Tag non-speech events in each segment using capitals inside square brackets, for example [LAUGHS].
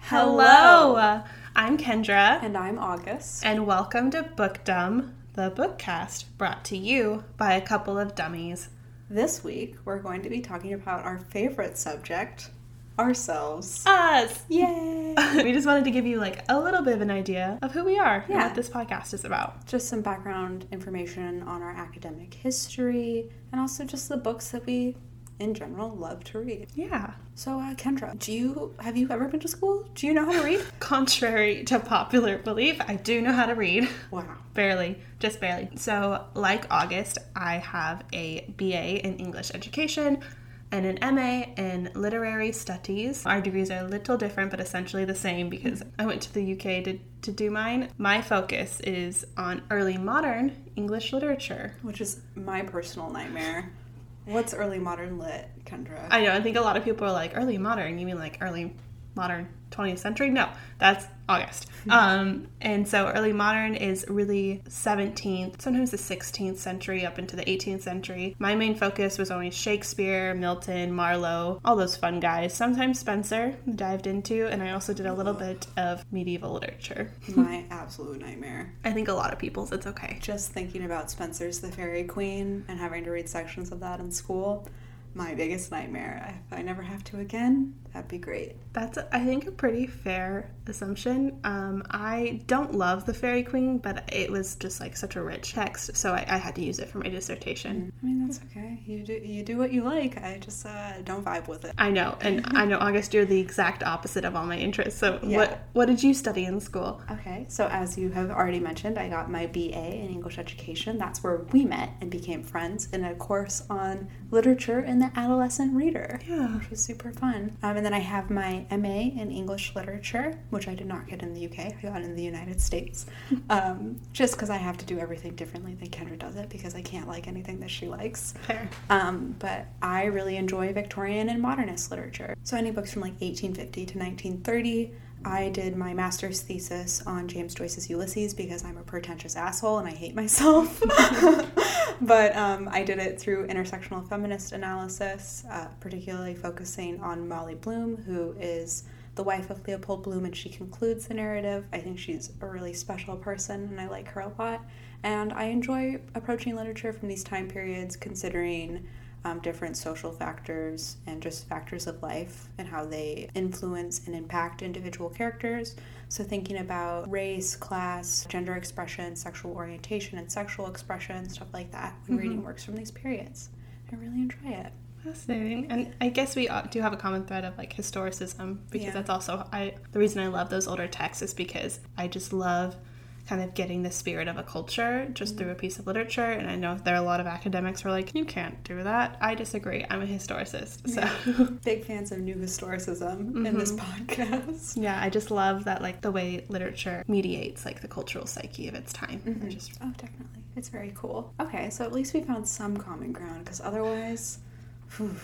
Hello, I'm Kendra, And I'm August. and welcome to Bookdom, the bookcast brought to you by a couple of dummies. This week, we're going to be talking about our favorite subject, ourselves. Us! Yay! [LAUGHS] we just wanted to give you like a little bit of an idea of who we are and what this podcast is about. just some background information on our academic history and also just the books that we, in general, love to read. Yeah. So, uh, Kendra, do you have you ever been to school? Do you know how to read? [LAUGHS] Contrary to popular belief, I do know how to read. wow. Barely, just barely. So, like August, I have a BA in English education and an MA in literary studies. Our degrees are a little different, but essentially the same because I went to the UK to, to do mine. My focus is on early modern English literature. Which is my personal nightmare. What's early modern lit, Kendra? I know, I think a lot of people are like, early modern, you mean like early modern 20th century? No, that's August. um, and so early modern is really 17th, sometimes the 16th century up into the 18th century. My main focus was always Shakespeare, Milton, Marlowe, all those fun guys. Sometimes Spenser dived into, and I also did a little bit of medieval literature. [LAUGHS] my absolute nightmare. I think a lot of people's it's okay. Just thinking about Spenser's The Faerie Queene and having to read sections of that in school, my biggest nightmare. If I never have to again, that'd be great. That's, I think, a pretty fair assumption. Um, I don't love the Faerie Queene, but it was just like such a rich text, so I, I had to use it for my dissertation. I mean, that's okay. You do you do what you like. I just uh, don't vibe with it. I know, and I know, August, you're the exact opposite of all my interests. So, Yeah. what what did you study in school? Okay, so as you have already mentioned, I got my BA in English education. That's where we met and became friends in a course on literature and adolescent reader. Yeah. which was super fun. Um, and then I have my MA in English literature, which I did not get in the UK. I got in the United States, [LAUGHS] um, just because I have to do everything differently than Kendra does it because I can't like anything that she likes. Fair. Um, but I really enjoy Victorian and modernist literature. So any books from like 1850 to 1930. I did my master's thesis on James Joyce's Ulysses because I'm a pretentious asshole and I hate myself. [LAUGHS] but um, I did it through intersectional feminist analysis, uh, particularly focusing on Molly Bloom, who is the wife of Leopold Bloom, and she concludes the narrative. I think she's a really special person, and I like her a lot. And I enjoy approaching literature from these time periods, considering um, different social factors and just factors of life and how they influence and impact individual characters. So, thinking about race, class, gender expression, sexual orientation, and sexual expression, stuff like that, when reading works from these periods. I really enjoy it. Fascinating, and I guess we uh, do have a common thread of like historicism because Yeah. that's also I. The reason I love those older texts is because I just love kind of getting the spirit of a culture just through a piece of literature. And I know there are a lot of academics who are like, you can't do that. I disagree. I'm a historicist, so. [LAUGHS] Big fans of new historicism in this mm-hmm. podcast. Yeah, I just love that like the way literature mediates like the cultural psyche of its time. I mm-hmm. just Oh, definitely. It's very cool. Okay, so at least we found some common ground because otherwise, whew,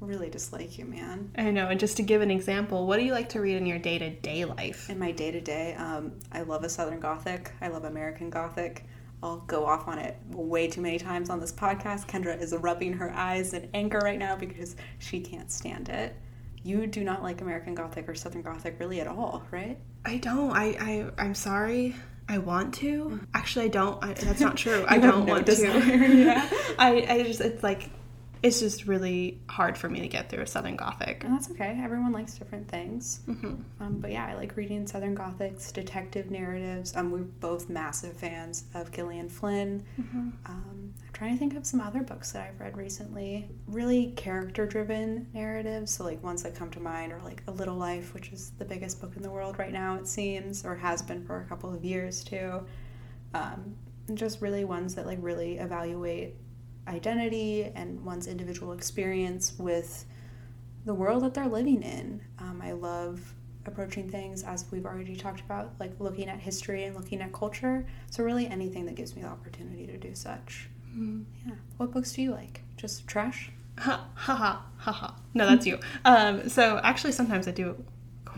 really dislike you, man. I know, and just to give an example, what do you like to read in your day to day life? In my day to day, I love a Southern Gothic. I love American Gothic. I'll go off on it way too many times on this podcast. Kendra is rubbing her eyes in anger right now because she can't stand it. You do not like American Gothic or Southern Gothic really at all, right? I don't. I, I I'm sorry. I want to. Mm. Actually, I don't. I, that's not true. [LAUGHS] I don't want to. yeah. [LAUGHS] I I just it's like it's just really hard for me to get through a Southern Gothic. And that's okay. Everyone likes different things. hmm Um, but yeah, I like reading Southern Gothics, detective narratives. Um, we're both massive fans of Gillian Flynn. Um, I'm trying to think of some other books that I've read recently. Really character driven narratives. So, like, ones that come to mind are like A Little Life, which is the biggest book in the world right now, it seems, or has been for a couple of years too. Um, just really ones that like really evaluate identity and one's individual experience with the world that they're living in. Um, I love approaching things as we've already talked about, like looking at history and looking at culture. So, really, anything that gives me the opportunity to do such. Yeah. What books do you like? Just trash? Ha ha ha ha ha. No, that's you. Um, so actually, sometimes I do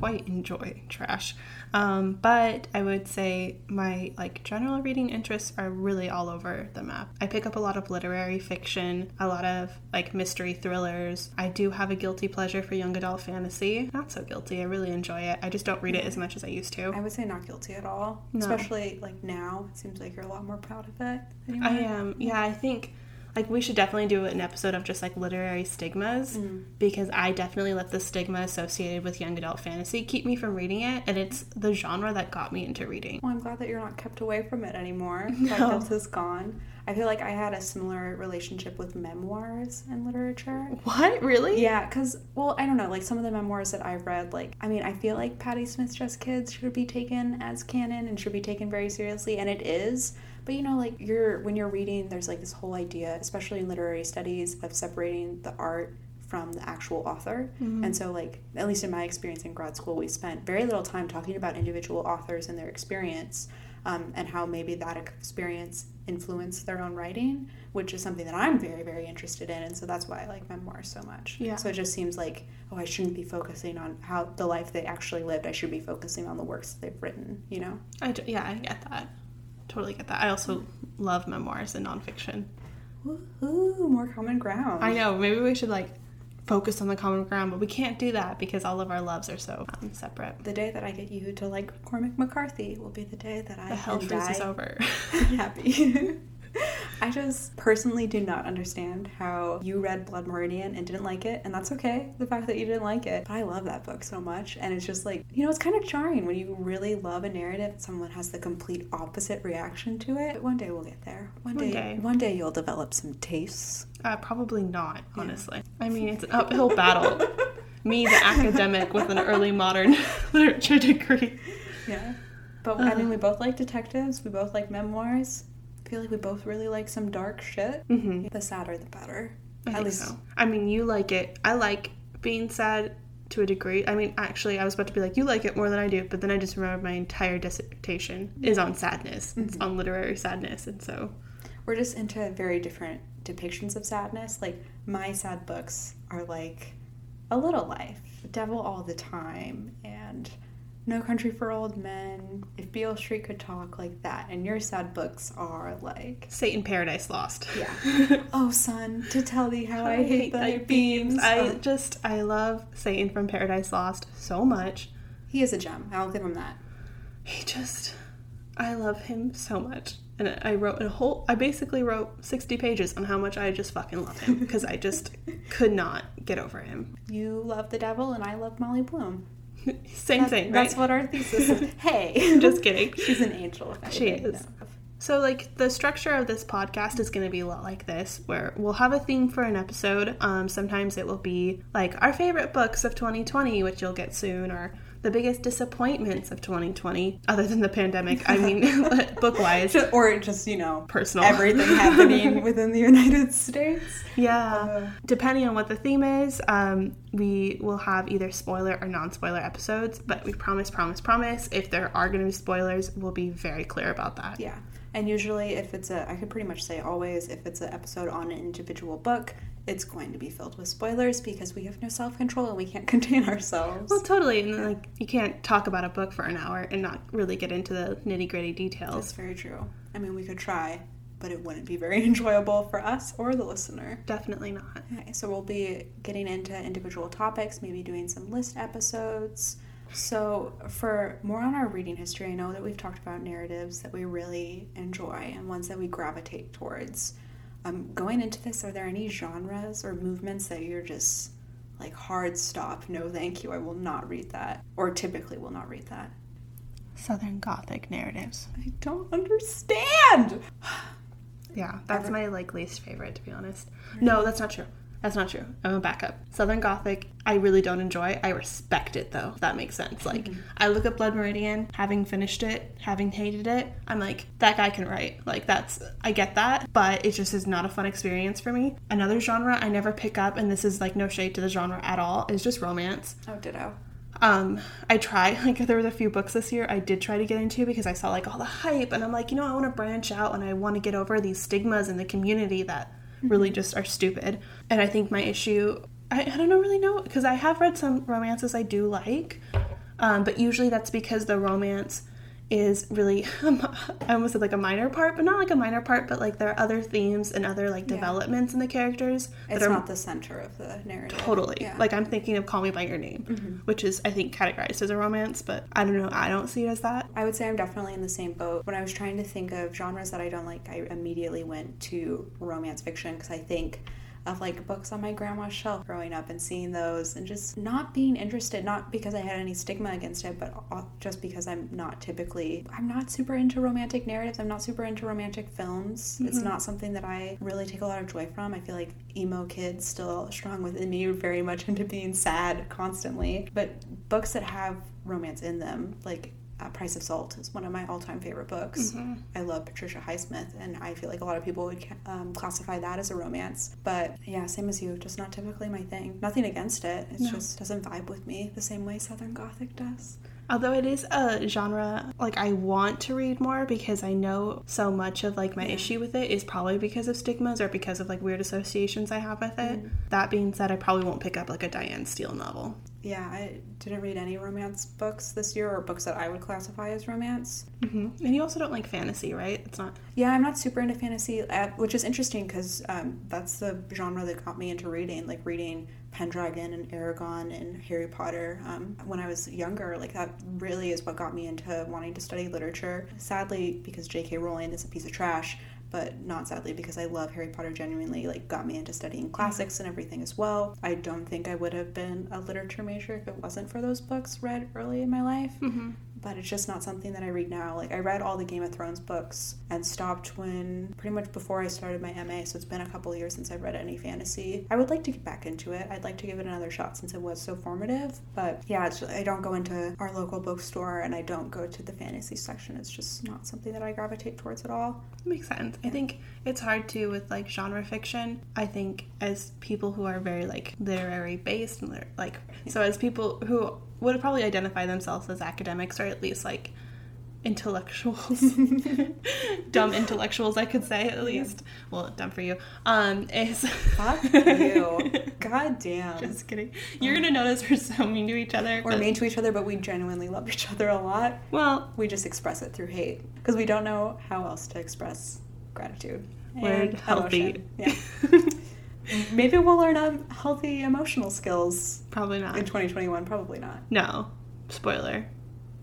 quite enjoy trash. Um, but I would say my like general reading interests are really all over the map. I pick up a lot of literary fiction, a lot of like mystery thrillers. I do have a guilty pleasure for young adult fantasy. Not so guilty. I really enjoy it. I just don't read it as much as I used to. I would say not guilty at all. No. Especially like now. It seems like you're a lot more proud of it. than I am. yeah, I think like we should definitely do an episode of just like literary stigmas mm. because I definitely let the stigma associated with young adult fantasy keep me from reading it, and it's the genre that got me into reading. Well, I'm glad that you're not kept away from it anymore. [LAUGHS] That No. guilt is gone. I feel like I had a similar relationship with memoirs and literature. What really? Yeah, because, well, I don't know, like some of the memoirs that I've read, like, I mean, I feel like Patti Smith's Just Kids should be taken as canon and should be taken very seriously, and it is. But you know, like, you're, when you're reading, there's like this whole idea, especially in literary studies, of separating the art from the actual author. And so, like, at least in my experience in grad school, we spent very little time talking about individual authors and their experience. Um, and how maybe that experience influenced their own writing, which is something that I'm very, very interested in. And so that's why I like memoirs so much. Yeah. So it just seems like, oh, I shouldn't be focusing on how the life they actually lived. I should be focusing on the works that they've written, you know? I d- yeah, I get that. Totally get that. I also love memoirs and nonfiction. Ooh, more common ground. I know. Maybe we should like focus on the common ground, but we can't do that because all of our loves are so um, separate. The day that I get you to like Cormac McCarthy will be the day that I The hell can freeze die is over. [LAUGHS] happy. [LAUGHS] [LAUGHS] I just personally do not understand how you read Blood Meridian and didn't like it, and that's okay. The fact that you didn't like it, but I love that book so much, and it's just like you know, it's kind of jarring when you really love a narrative and someone has the complete opposite reaction to it. But one day we'll get there. One, One day, day. one day you'll develop some tastes. Uh, probably not, honestly. I mean, it's an uphill battle. [LAUGHS] Me, the academic with an early modern [LAUGHS] literature degree. Yeah, but I mean, we both like detectives. We both like memoirs. Feel like we both really like some dark shit. hmm The sadder, the better. I At least so. I mean, you like it. I like being sad to a degree. I mean, actually, I was about to be like, you like it more than I do, but then I just remembered my entire dissertation is on sadness. It's on literary sadness, and so we're just into very different depictions of sadness. Like my sad books are like A Little Life, Devil All the Time, and No Country for Old Men, If Beale Street Could Talk, like that. And your sad books are like Satan Paradise Lost. Yeah. [LAUGHS] Oh Sun, to tell thee how I, hate thy beams. I Oh, just I love Satan from Paradise Lost so much. he is a gem. I'll give him that. He just I love him so much. And I wrote a whole I basically wrote 60 pages on how much I just fucking love him because I just [LAUGHS] could not get over him. You love the devil and I love Molly Bloom. [LAUGHS] Same That- thing, That's what our thesis is. [LAUGHS] Hey. [LAUGHS] Just kidding. She's an angel. She is. So, like, the structure of this podcast is going to be a lot like this, where we'll have a theme for an episode. Um, sometimes it will be like our favorite books of 2020, which you'll get soon, or the biggest disappointments of 2020, other than the pandemic. I mean, [LAUGHS] [LAUGHS] book wise, Or just, you know, personal. everything happening [LAUGHS] within the United States. Yeah. Uh, Depending on what the theme is, um, we will have either spoiler or non spoiler episodes, but we promise, promise, promise, if there are going to be spoilers, we'll be very clear about that. yeah. And usually, if it's a, I could pretty much say always, if it's an episode on an individual book, it's going to be filled with spoilers because we have no self control and we can't [LAUGHS] contain ourselves. Well, totally. And like, you can't talk about a book for an hour and not really get into the nitty gritty details. That's very true. I mean, we could try, but it wouldn't be very [LAUGHS] enjoyable for us or the listener. Definitely not. Okay, so we'll be getting into individual topics, maybe doing some list episodes. So, for more on our reading history, I know that we've talked about narratives that we really enjoy and ones that we gravitate towards. Um, going into this, are there any genres or movements that you're just like hard stop? No, thank you. I will not read that, or typically will not read that. Southern Gothic narratives. I don't understand. Yeah, that's my like least favorite to be honest. No, that's not true. That's not true. I'm a backup. Southern Gothic, I really don't enjoy. I respect it though, if that makes sense. Like I look at Blood Meridian, having finished it, having hated it, I'm like, that guy can write. Like that's I get that, but it just is not a fun experience for me. Another genre I never pick up, and this is like no shade to the genre at all, is just romance. Oh, ditto. Um, I try [LAUGHS] like, there was a few books this year I did try to get into because I saw, like, all the hype, and I'm like, you know, I want to branch out and I want to get over these stigmas in the community that really just are stupid. And I think my issue, I, I don't know really know, because I have read some romances I do like, Um, but usually that's because the romance is really [LAUGHS] I almost said like a minor part, but not like a minor part, but like there are other themes and other like Yeah. developments in the characters It's that are not the center of the narrative. totally Yeah. like I'm thinking of Call Me by Your Name, mm-hmm. which is I think categorized as a romance, but I don't know, I don't see it as that. I would say I'm definitely in the same boat. When I was trying to think of genres that I don't like, I immediately went to romance fiction because I think of like books on my grandma's shelf growing up and seeing those and just not being interested, not because I had any stigma against it, but just because I'm not typically, I'm not super into romantic narratives. I'm not super into romantic films. It's mm-hmm. not something that I really take a lot of joy from. I feel like emo kids still strong within me, [LAUGHS] very much into being sad constantly. But books that have romance in them, like uh, Price of Salt is one of my all-time favorite books. I love Patricia Highsmith, and I feel like a lot of people would um, classify that as a romance. But yeah, same as you, just not typically my thing. Nothing against it. It No. just doesn't vibe with me the same way Southern Gothic does. Although it is a genre like I want to read more because I know so much of like my issue with it is probably because of stigmas or because of like weird associations I have with it. That being said, I probably won't pick up like a Diane Steele novel. Yeah, I didn't read any romance books this year, or books that I would classify as romance. hmm And you also don't like fantasy, right? It's not. Yeah, I'm not super into fantasy, which is interesting because um, that's the genre that got me into reading, like reading Pendragon and Eragon and Harry Potter. Um, when I was younger, like that really is what got me into wanting to study literature. Sadly, because J.K. Rowling is a piece of trash, but not sadly because I love Harry Potter genuinely, like got me into studying classics and everything as well. I don't think I would have been a literature major if it wasn't for those books read early in my life hmm but it's just not something that I read now. Like I read all the Game of Thrones books and stopped when pretty much before I started my MA, so it's been a couple years since I've read any fantasy. I would like to get back into it. I'd like to give it another shot since it was so formative. But yeah, it's, I don't go into our local bookstore and I don't go to the fantasy section. It's just not something that I gravitate towards at all. Makes sense. I think it's hard too with like genre fiction. I think as people who are very like literary based and like so as people who would probably identify themselves as academics or at least like intellectuals [LAUGHS] dumb intellectuals i could say at least well dumb for you um is Fuck [LAUGHS] you. God damn. just kidding you're gonna notice we're so mean to each other We're mean to each other, but we genuinely love each other a lot. well We just express it through hate because we don't know how else to express gratitude. And healthy. emotion. Yeah. [LAUGHS] Maybe we'll learn um, healthy emotional skills probably not in 2021. Probably not. no spoiler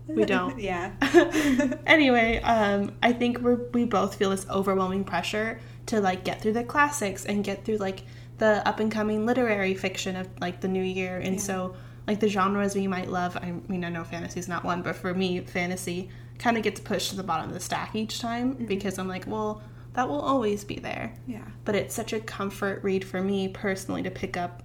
We don't. [LAUGHS] yeah. [LAUGHS] anyway, um, I think we we both feel this overwhelming pressure to like get through the classics and get through like the up and coming literary fiction of like the new year, and Yeah. so like the genres we might love. I mean, I know fantasy's not one, but for me, fantasy kind of gets pushed to the bottom of the stack each time because I'm like, well, that will always be there. Yeah. But it's such a comfort read for me personally to pick up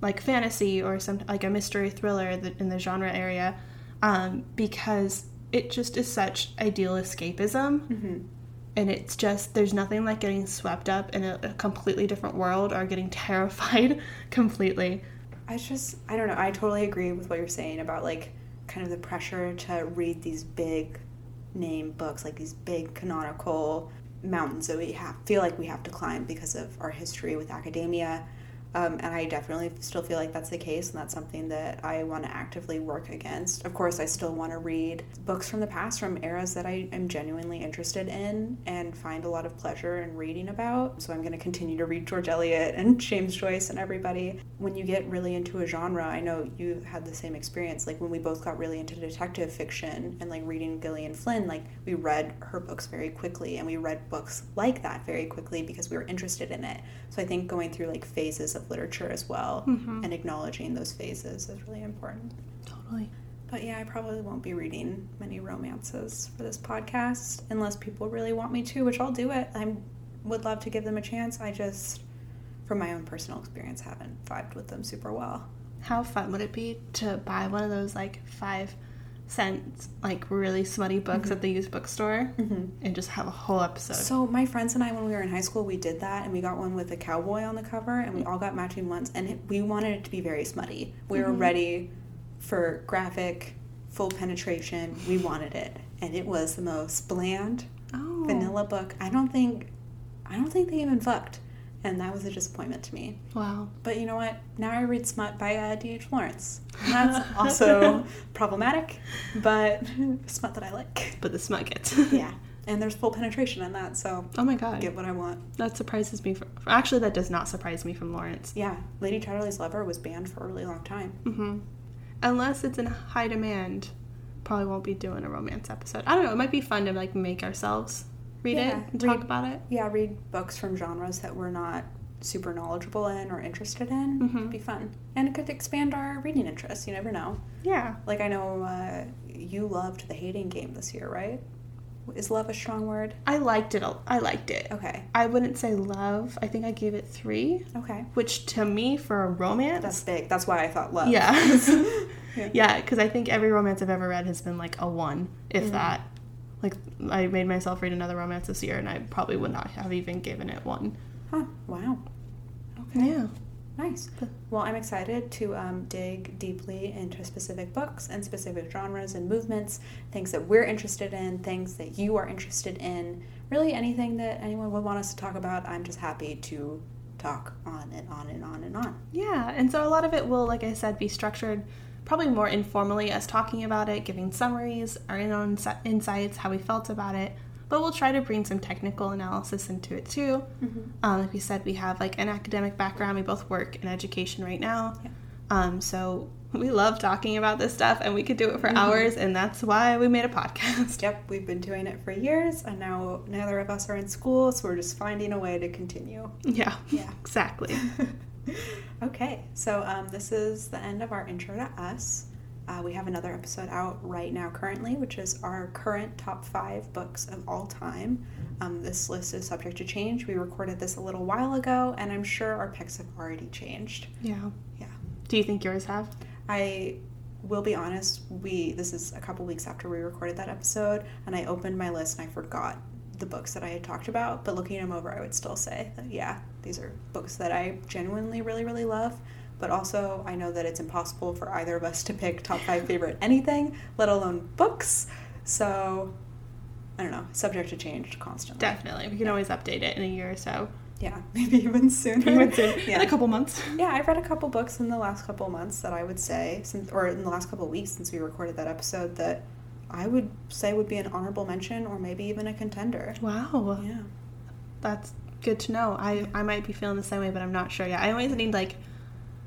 like fantasy or some like a mystery thriller in the genre area um, because it just is such ideal escapism hmm and it's just there's nothing like getting swept up in a, a completely different world or getting [LAUGHS] terrified completely I just, I don't know. I totally agree with what you're saying about like kind of the pressure to read these big name books, like these big canonical mountains that we have feel like we have to climb because of our history with academia. Um, and I definitely still feel like that's the case, and that's something that I want to actively work against. Of course, I still want to read books from the past, from eras that I am genuinely interested in and find a lot of pleasure in reading about. So I'm going to continue to read George Eliot and [LAUGHS] James Joyce and everybody. When you get really into a genre, I know you had the same experience. Like when we both got really into detective fiction and like reading Gillian Flynn, like we read her books very quickly and we read books like that very quickly because we were interested in it. So I think going through like phases of literature as well Mhm. and acknowledging those phases is really important. totally But yeah, I probably won't be reading many romances for this podcast unless people really want me to, which I'll do it. I would love to give them a chance. I just, from my own personal experience, haven't vibed with them super well. how fun would it be to buy one of those like five cents like really smutty books at the used bookstore Mm-hmm. and just have a whole episode So my friends and I, when we were in high school, we did that, and we got one with a cowboy on the cover, and we all got matching ones, and it, we wanted it to be very smutty. We were Mhm. ready for graphic, full penetration. We wanted it, and it was the most bland, oh vanilla book. I don't think, I don't think they even fucked. And that was a disappointment to me. Wow. But you know what? Now I read smut by uh, D.H. Lawrence. And that's [LAUGHS] also problematic, but smut that I like. But the smut gets. [LAUGHS] Yeah. [LAUGHS] And there's full penetration in that, so oh my god. get what I want. That surprises me. For, actually, that does not surprise me from Lawrence. Yeah, Lady Chatterley's Lover was banned for a really long time. hmm Unless it's in high demand, probably won't be doing a romance episode. I don't know. It might be fun to like make ourselves read Yeah, it and read- talk about it. Yeah, read books from genres that we're not super knowledgeable in or interested in. Mhm. It'd be fun. And it could expand our reading interests. You never know. Yeah. Like, I know uh, you loved the hating game this year, right? Is love a strong word? I liked it. I liked it. Okay. I wouldn't say love. I think I gave it three, Okay. which to me for a romance. That's big. That's why I thought love. Yeah. [LAUGHS] [LAUGHS] Yeah. yeah, because I think every romance I've ever read has been like a one, if Mhm. that. Like I made myself read another romance this year, and I probably would not have even given it one. Huh. Wow. Okay. Yeah. Nice. Well, I'm excited to um, dig deeply into specific books and specific genres and movements, things that we're interested in, things that you are interested in. Really, anything that anyone would want us to talk about, I'm just happy to talk on and on and on and on. Yeah, and so a lot of it will, like I said, be structured probably more informally as talking about it, giving summaries, our own insights, how we felt about it. But we'll try to bring some technical analysis into it too. Um, like we said, we have like an academic background. We both work in education right now. Yeah. Um, so we love talking about this stuff and we could do it for hours, and that's why we made a podcast. Yep, we've been doing it for years, and now neither of us are in school, so we're just finding a way to continue. Yeah, Yeah. [LAUGHS] exactly. [LAUGHS] okay, so um, this is the end of our intro to us. Uh, we have another episode out right now, currently, which is our current top five books of all time. Um, this list is subject to change. We recorded this a little while ago, and I'm sure our picks have already changed. Yeah. Yeah. Do you think yours have? I will be honest, we this is a couple weeks after we recorded that episode, and I opened my list and I forgot the books that I had talked about. But looking them over, I would still say that yeah, these are books that I genuinely really really love. But also, I know that it's impossible for either of us to pick top five [LAUGHS] favorite anything, let alone books. So I don't know, subject to change constantly. Definitely. We can always update it in a year or so. Yeah, [LAUGHS] maybe even sooner. Even soon. yeah. In a couple months. Yeah, I've read a couple books in the last couple months that I would say, since or in the last couple weeks since we recorded that episode, that I would say would be an honorable mention or maybe even a contender. Wow. Yeah. That's good to know. I, I might be feeling the same way, but I'm not sure yet. I always need, like,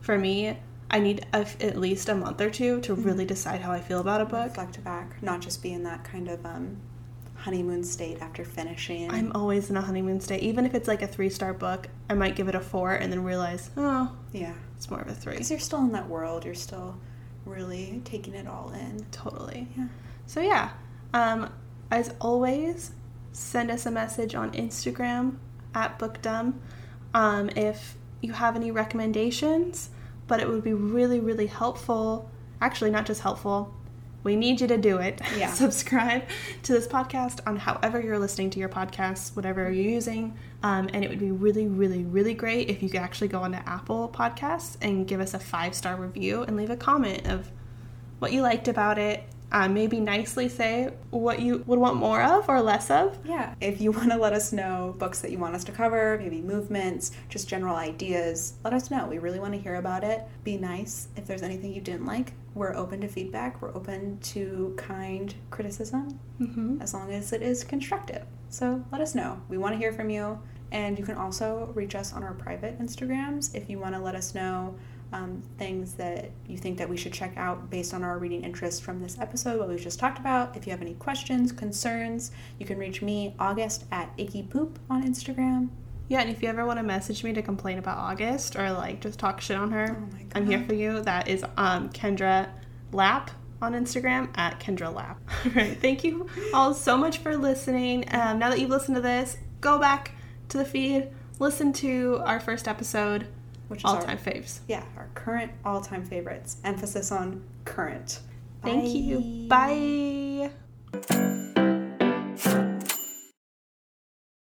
for me, I need a, at least a month or two to really decide how I feel about a book. Reflect back, not just be in that kind of um, honeymoon state after finishing. I'm always in a honeymoon state. Even if it's like a three star book, I might give it a four and then realize, oh, yeah, it's more of a three. because you're still in that world. You're still really taking it all in. Totally. Yeah. So yeah, um, as always, send us a message on Instagram at bookdumb um, if you have any recommendations. But it would be really, really helpful. Actually, not just helpful. We need you to do it. Yeah. [LAUGHS] Subscribe to this podcast on however you're listening to your podcasts, whatever you're using. Um, and it would be really, really, really great if you could actually go onto Apple Podcasts and give us a five star review and leave a comment of what you liked about it. Uh, maybe nicely say what you would want more of or less of. Yeah. If you want to let us know books that you want us to cover, maybe movements, just general ideas, let us know. We really want to hear about it. Be nice. If there's anything you didn't like, we're open to feedback. We're open to kind criticism Mm-hmm. as long as it is constructive. So let us know. We want to hear from you. And you can also reach us on our private Instagrams if you want to let us know um, things that you think that we should check out based on our reading interest from this episode, what we've just talked about. If you have any questions, concerns, you can reach me, August, at Icky Poop on Instagram. Yeah, and if you ever want to message me to complain about August or like just talk shit on her, Oh I'm here for you. That is um, Kendra Lap on Instagram at Kendra Lap. [LAUGHS] All right, thank you all so much for listening. Um, now that you've listened to this, go back to the feed, listen to our first episode, which all time faves. Yeah, our current all time favorites. Emphasis on current. Thank Bye. you. Bye.